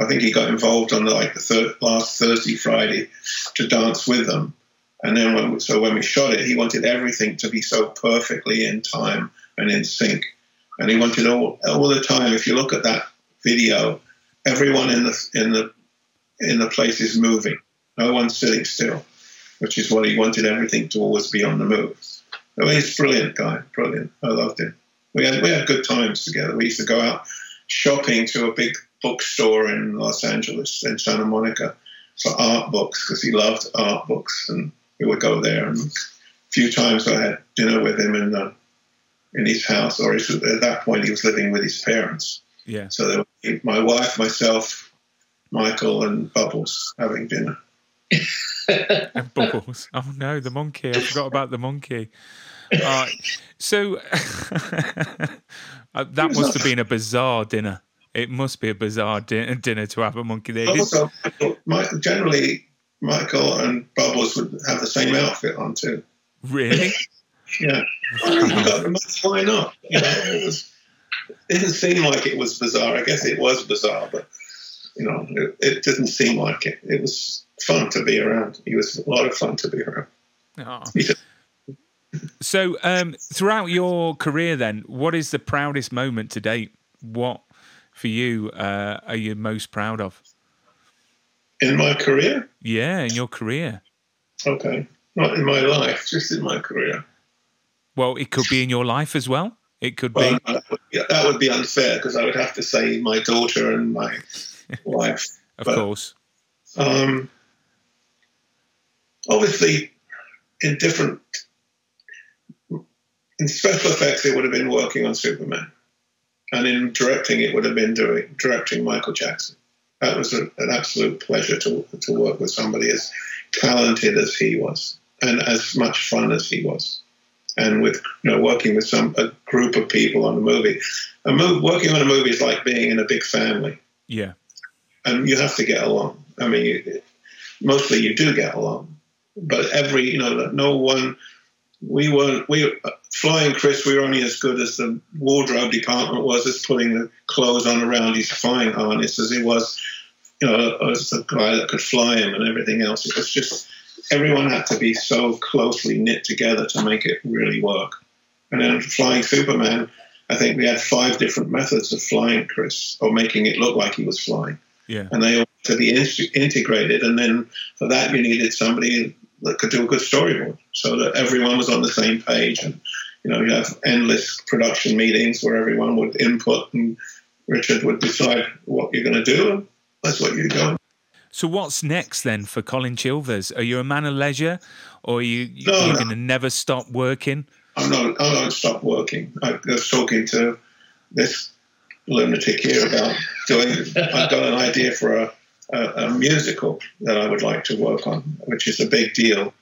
I think he got involved on like the third, last Thursday, Friday to dance with them. And then when so when we shot it, he wanted everything to be so perfectly in time and in sync, and he wanted all all the time. If you look at that video, everyone in the in the in the place is moving. No one's sitting still, which is what he wanted everything to always be on the move. I mean, he's a brilliant guy, brilliant. I loved him. We had we had good times together. We used to go out shopping to a big bookstore in Los Angeles, in Santa Monica, for art books because he loved art books, and we would go there. And a few times I had dinner with him in the in his house, or he, at that point he was living with his parents. Yeah. So there my wife, myself, Michael, and Bubbles having dinner. *laughs* And Bubbles. Oh no, the monkey. I forgot about the monkey. Uh, so *laughs* uh, that must have been a bizarre dinner. It must be a bizarre di- dinner to have a monkey there. Did- Also, my, generally, Michael and Bubbles would have the same outfit on too. really? *laughs* Yeah, you got the most, why not? You know, it was. It didn't seem like it was bizarre. I guess it was bizarre, but you know, it, it didn't seem like it. It was fun to be around. He was a lot of fun to be around. Oh. *laughs* So, um, throughout your career, then, what is the proudest moment to date? What, for you, uh, are you most proud of? in my career, Yeah, in your career. okay, not in my life, just in my career. Well, it could be in your life as well. It could be. Well, that would be, that would be unfair because I would have to say my daughter and my *laughs* wife. Of but- course. Um, obviously, in different in special effects, it would have been working on Superman, and in directing, it would have been doing directing Michael Jackson. That was a, an absolute pleasure to to work with somebody as talented as he was, and as much fun as he was, and with you know working with some a group of people on a movie. A move, working on a movie is like being in a big family Yeah. and you have to get along. I mean, you, mostly you do get along, but every you know, no one. We weren't we flying Chris. We were only as good as the wardrobe department was as putting the clothes on around his flying harness as he was, you know, as the guy that could fly him and everything else. It was just everyone had to be so closely knit together to make it really work. And then flying Superman, I think we had five different methods of flying Chris or making it look like he was flying Yeah. and they all had to be integrated. And then for that, you needed somebody that could do a good storyboard, so that everyone was on the same page. And you know, you have endless production meetings where everyone would input, and Richard would decide what you're going to do, and that's what you go. So, what's next then for Colin Chilvers? Are you a man of leisure, or are you No, you no. going to never stop working? I'm not. I don't stop working. I was talking to this lunatic here about doing. I've got an idea for a, a, a musical that I would like to work on, which is a big deal.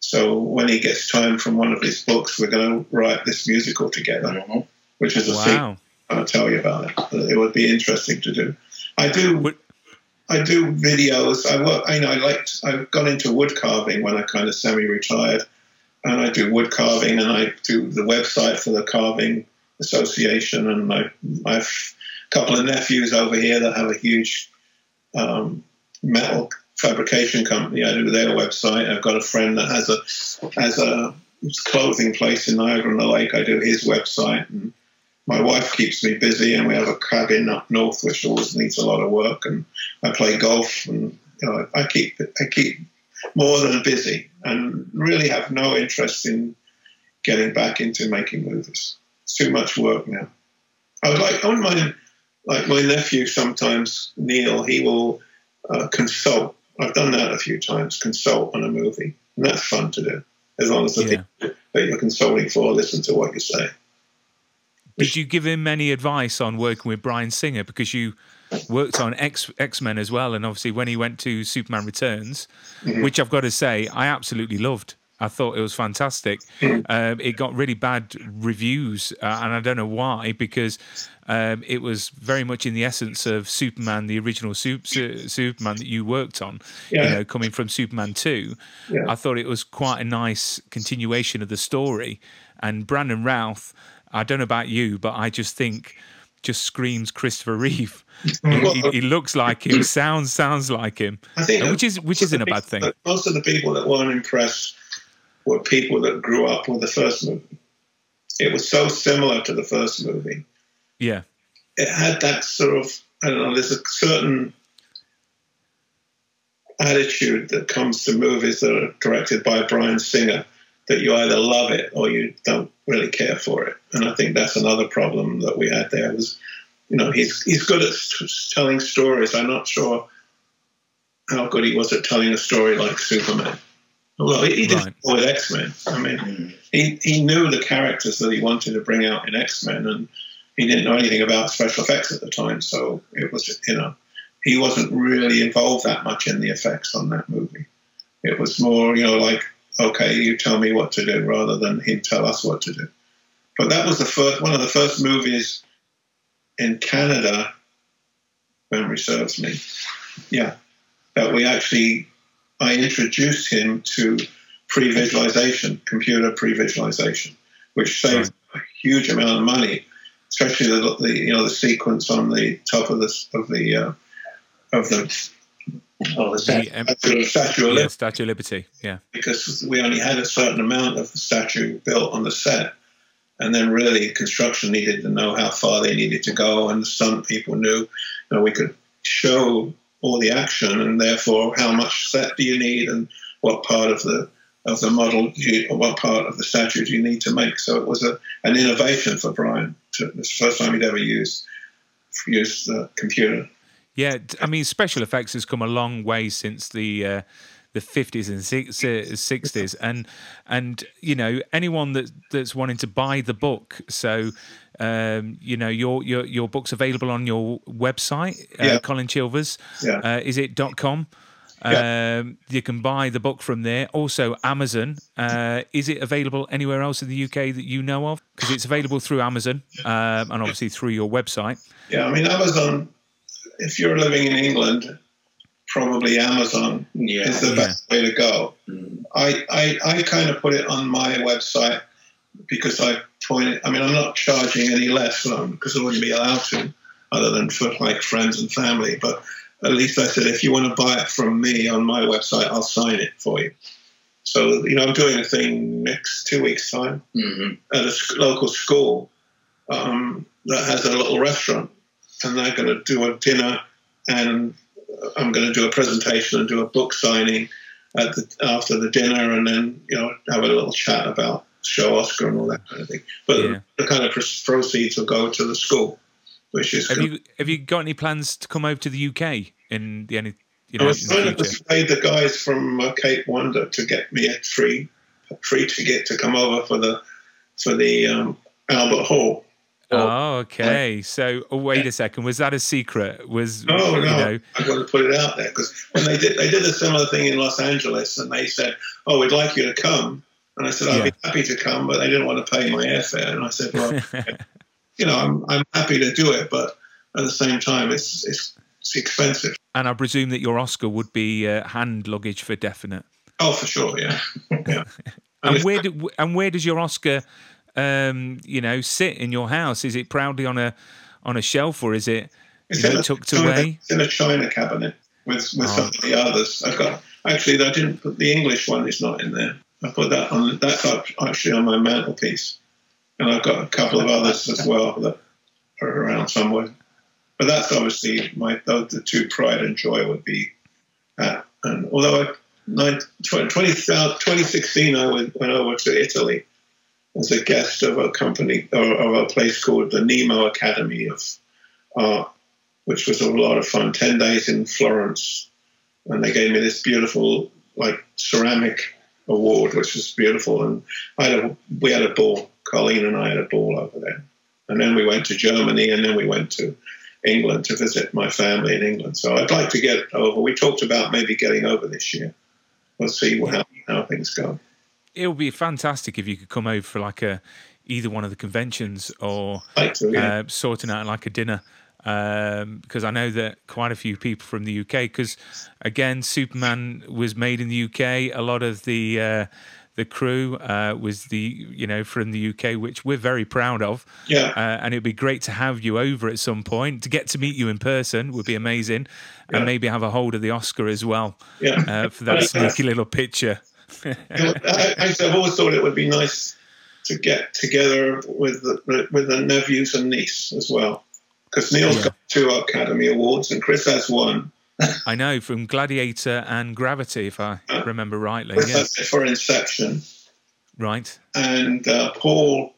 So when he gets time from one of his books, we're going to write this musical together, mm-hmm. which is a secret. Wow. I'll tell you about it. It would be interesting to do. I do. Would- I do videos. I work. I know. I like. I've got into wood carving when I kind of semi-retired, and I do wood carving, and I do the website for the carving association, and I, I've a couple of nephews over here that have a huge um, metal fabrication company. I do their website. I've got a friend that has a has a clothing place in Niagara on the Lake. I do his website, and my wife keeps me busy, and we have a cabin up north which always needs a lot of work, and I play golf, and you know, I keep I keep more than busy, and really have no interest in getting back into making movies. It's too much work now. I would like I wouldn't mind like my nephew sometimes Neil he will uh, consult. I've done that a few times. Consult on a movie, and that's fun to do as long as the Yeah. people that you're consulting for listen to what you say. Did you give him any advice on working with Bryan Singer because you worked on X X Men as well, and obviously when he went to Superman Returns, which I've got to say I absolutely loved. I thought it was fantastic. Um, it got really bad reviews, uh, and I don't know why because um, it was very much in the essence of Superman, the original Sup- Su- Superman that you worked on. You know, coming from Superman two, Yeah. I thought it was quite a nice continuation of the story. And Brandon Routh, I don't know about you, but I just think just screams Christopher Reeve. he, he, he looks like him, sounds sounds like him, I think, which is which isn't a bad thing. Most of the people that weren't impressed were people that grew up with the first movie. It was so similar to the first movie. Yeah, It had that sort of I don't know. There's a certain attitude that comes to movies that are directed by Bryan Singer that you either love it or you don't really care for it. And I think that's another problem that we had there. Was you know he's he's good at telling stories. I'm not sure how good he was at telling a story like Superman. Well, he, did Right. with X Men. I mean, he, he knew the characters that he wanted to bring out in X Men, and he didn't know anything about special effects at the time. So it was, you know, he wasn't really involved that much in the effects on that movie. It was more, you know, like, okay, you tell me what to do, rather than him tell us what to do. But that was the first one of the first movies in Canada, memory serves me. Yeah, that we actually, I introduced him to pre-visualization, computer pre-visualization, which saved a huge amount of money, especially the, the you know the sequence on the top of the of the uh, of the Oh, the The, um, statue, statue of yeah, Liberty Statue of Liberty. Yeah, because we only had a certain amount of the statue built on the set. And then really construction needed to know how far they needed to go and some people knew you know, we could show all the action and therefore how much set do you need and what part of the of the model you, or what part of the statue do you need to make. So it was a, an innovation for Brian. To, it's the first time he'd ever used used the computer. yeah. I mean, special effects has come a long way since the. Uh, the 50s and six- uh, 60s and and you know anyone that that's wanting to buy the book so um you know your your your book's available on your website uh, Yeah. Colin Chilvers Yeah. uh, is it dot .com Yeah. um you can buy the book from there also Amazon uh is it available anywhere else in the UK that you know of because it's available through Amazon um, and obviously through your website Yeah, I mean Amazon. If you're living in England, probably Amazon Yeah. is the Yeah. best way to go. Mm. I, I I kind of put it on my website because I pointed. I mean, I'm not charging any less um, because I wouldn't be allowed to, other than for like friends and family. But at least I said, if you want to buy it from me on my website, I'll sign it for you. So you know, I'm doing a thing next two weeks time Mhm. at a local school um, that has a little restaurant, and they're going to do a dinner, and I'm going to do a presentation and do a book signing at the, after the dinner, and then you know have a little chat about show Oscar and all that kind of thing. But Yeah. the kind of proceeds will go to the school, which is have good. you have you got any plans to come over to the UK in the any you I know was in trying to persuade the guys from uh, Cape Wonder to get me a free, a free ticket to come over for the for the um, Albert Hall. Oh, okay. So, oh, wait a second. Was that a secret? Was No, you no, know? I'm going to put it out there because when they did, they did a similar thing in Los Angeles, and they said, "Oh, we'd like you to come," and I said, "I'd be happy to come," but they didn't want to pay my airfare, and I said, "Well, *laughs* you know, I'm I'm happy to do it, but at the same time, it's it's, it's expensive." And I presume that your Oscar would be uh, hand luggage for definite. Oh, for sure, yeah, yeah. *laughs* And if- where do, and where does your Oscar, um, you know, sit in your house? Is it proudly on a on a shelf or is it It's know a tucked away? It's in a china cabinet with with Oh. some of the others. I've got actually I didn't put the English one is not in there. I put that on that's actually on my mantelpiece, and I've got a couple of others as well that are around somewhere. But that's obviously my the, two pride and joy would be that. And although I, nine, 20, 20, 2016 I went, went over to Italy as a guest of a company or of a place called the Nemo Academy of Art which was a lot of fun. Ten days in Florence, and they gave me this beautiful like ceramic award, which was beautiful. And I had a, we had a ball. Colleen and I had a ball over there, and then we went to Germany, and then we went to England to visit my family in England. So I'd like to get over. We talked about maybe getting over this year. We'll see how, how things go. It would be fantastic if you could come over for like a either one of the conventions or I'd like to, yeah. uh, sorting out like a dinner. Um, because I know that quite a few people from the UK. Because again, Superman was made in the UK. A lot of the uh, the crew uh, was the you know from the UK, which we're very proud of. Yeah. Uh, and it'd be great to have you over at some point to get to meet you in person. Would be amazing, Yeah. and maybe have a hold of the Oscar as well Yeah. uh, for that sneaky little picture. *laughs* I, I've always thought it would be nice to get together with the, with the nephews and niece as well, because Neil's Yeah. got two Academy Awards and Chris has one. *laughs* I know from Gladiator and Gravity, if I remember rightly. Chris it for Inception, Right. and uh, Paul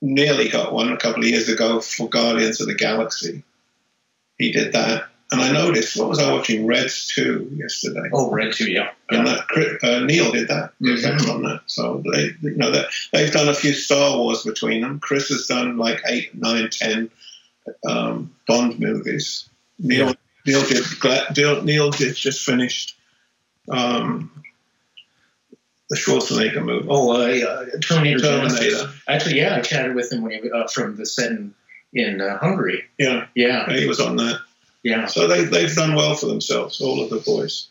nearly got one a couple of years ago for Guardians of the Galaxy. He did that, and I noticed what was I watching? Reds two yesterday. Oh, Red Two, yeah. And that uh, Neil did that Mhm. on that. So they, you know, they've done a few Star Wars between them. Chris has done like eight, nine, ten um, Bond movies. Neil, Yeah. Neil did. Neil, did just finished um, the Schwarzenegger movie. Oh, uh, uh, Terminator. Terminator. Actually, yeah, I chatted with him when he uh, from the set in, in uh, Hungary. Yeah, Yeah, he was on that. Yeah. So they they've done well for themselves, all of the boys.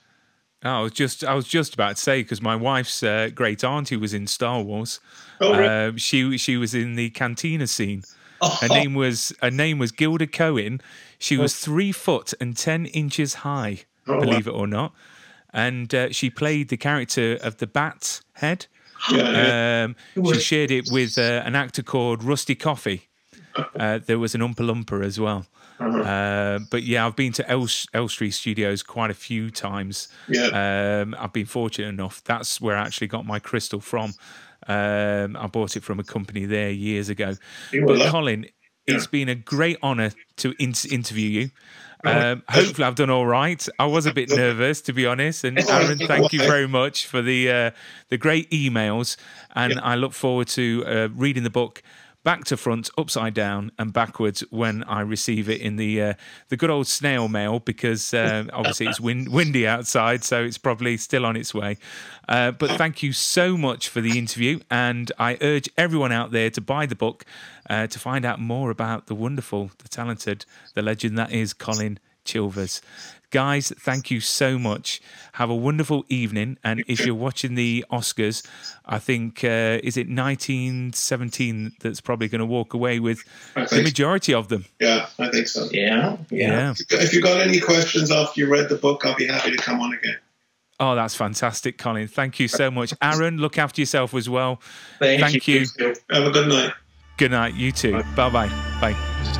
Oh, I was just I was just about to say because my wife's uh, great auntie was in Star Wars. Oh, really? Um, she she was in the cantina scene. Oh, Her name was her name was Gilda Cohen. She was three foot and ten inches high, Oh, wow. believe it or not, and uh, she played the character of the Bat Head. *gasps* yeah, yeah. Um, she shared it with uh, an actor called Rusty Goffe. Uh, there was an Oompa Loompa as well. Uh-huh. Uh, but yeah, I've been to El- Elstree Studios quite a few times. Yeah. Um, I've been fortunate enough. That's where I actually got my crystal from. Um, I bought it from a company there years ago. You But. Colin, it's been a great honour to in- interview you. Oh, Um, hopefully, I've done all right. I was a bit *laughs* nervous, to be honest. And Aaron, thank you very much for the uh, the great emails. And I look forward to uh, reading the book back to front, upside down, and backwards when I receive it in the uh, the good old snail mail. Because uh, *laughs* obviously it's win- windy outside, so it's probably still on its way. Uh, but thank you so much for the interview, and I urge everyone out there to buy the book uh, to find out more about the wonderful, the talented, the legend that is Colin Chilvers. Guys, thank you so much. Have a wonderful evening. And if you're watching the Oscars, I think, uh, is it 1917 that's probably going to walk away with the majority of them? yeah, I think so. yeah, yeah. If you got any questions after you read the book, I'll be happy to come on again. Oh, that's fantastic, Colin. Thank you so much. Aaron, look after yourself as well. Thank, Thank you. too. Have a good night. Good night. You too. Bye bye. Bye.